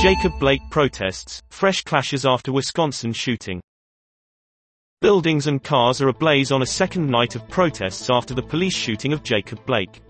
Jacob Blake protests, fresh clashes after Wisconsin shooting. Buildings and cars are ablaze on a second night of protests after the police shooting of Jacob Blake.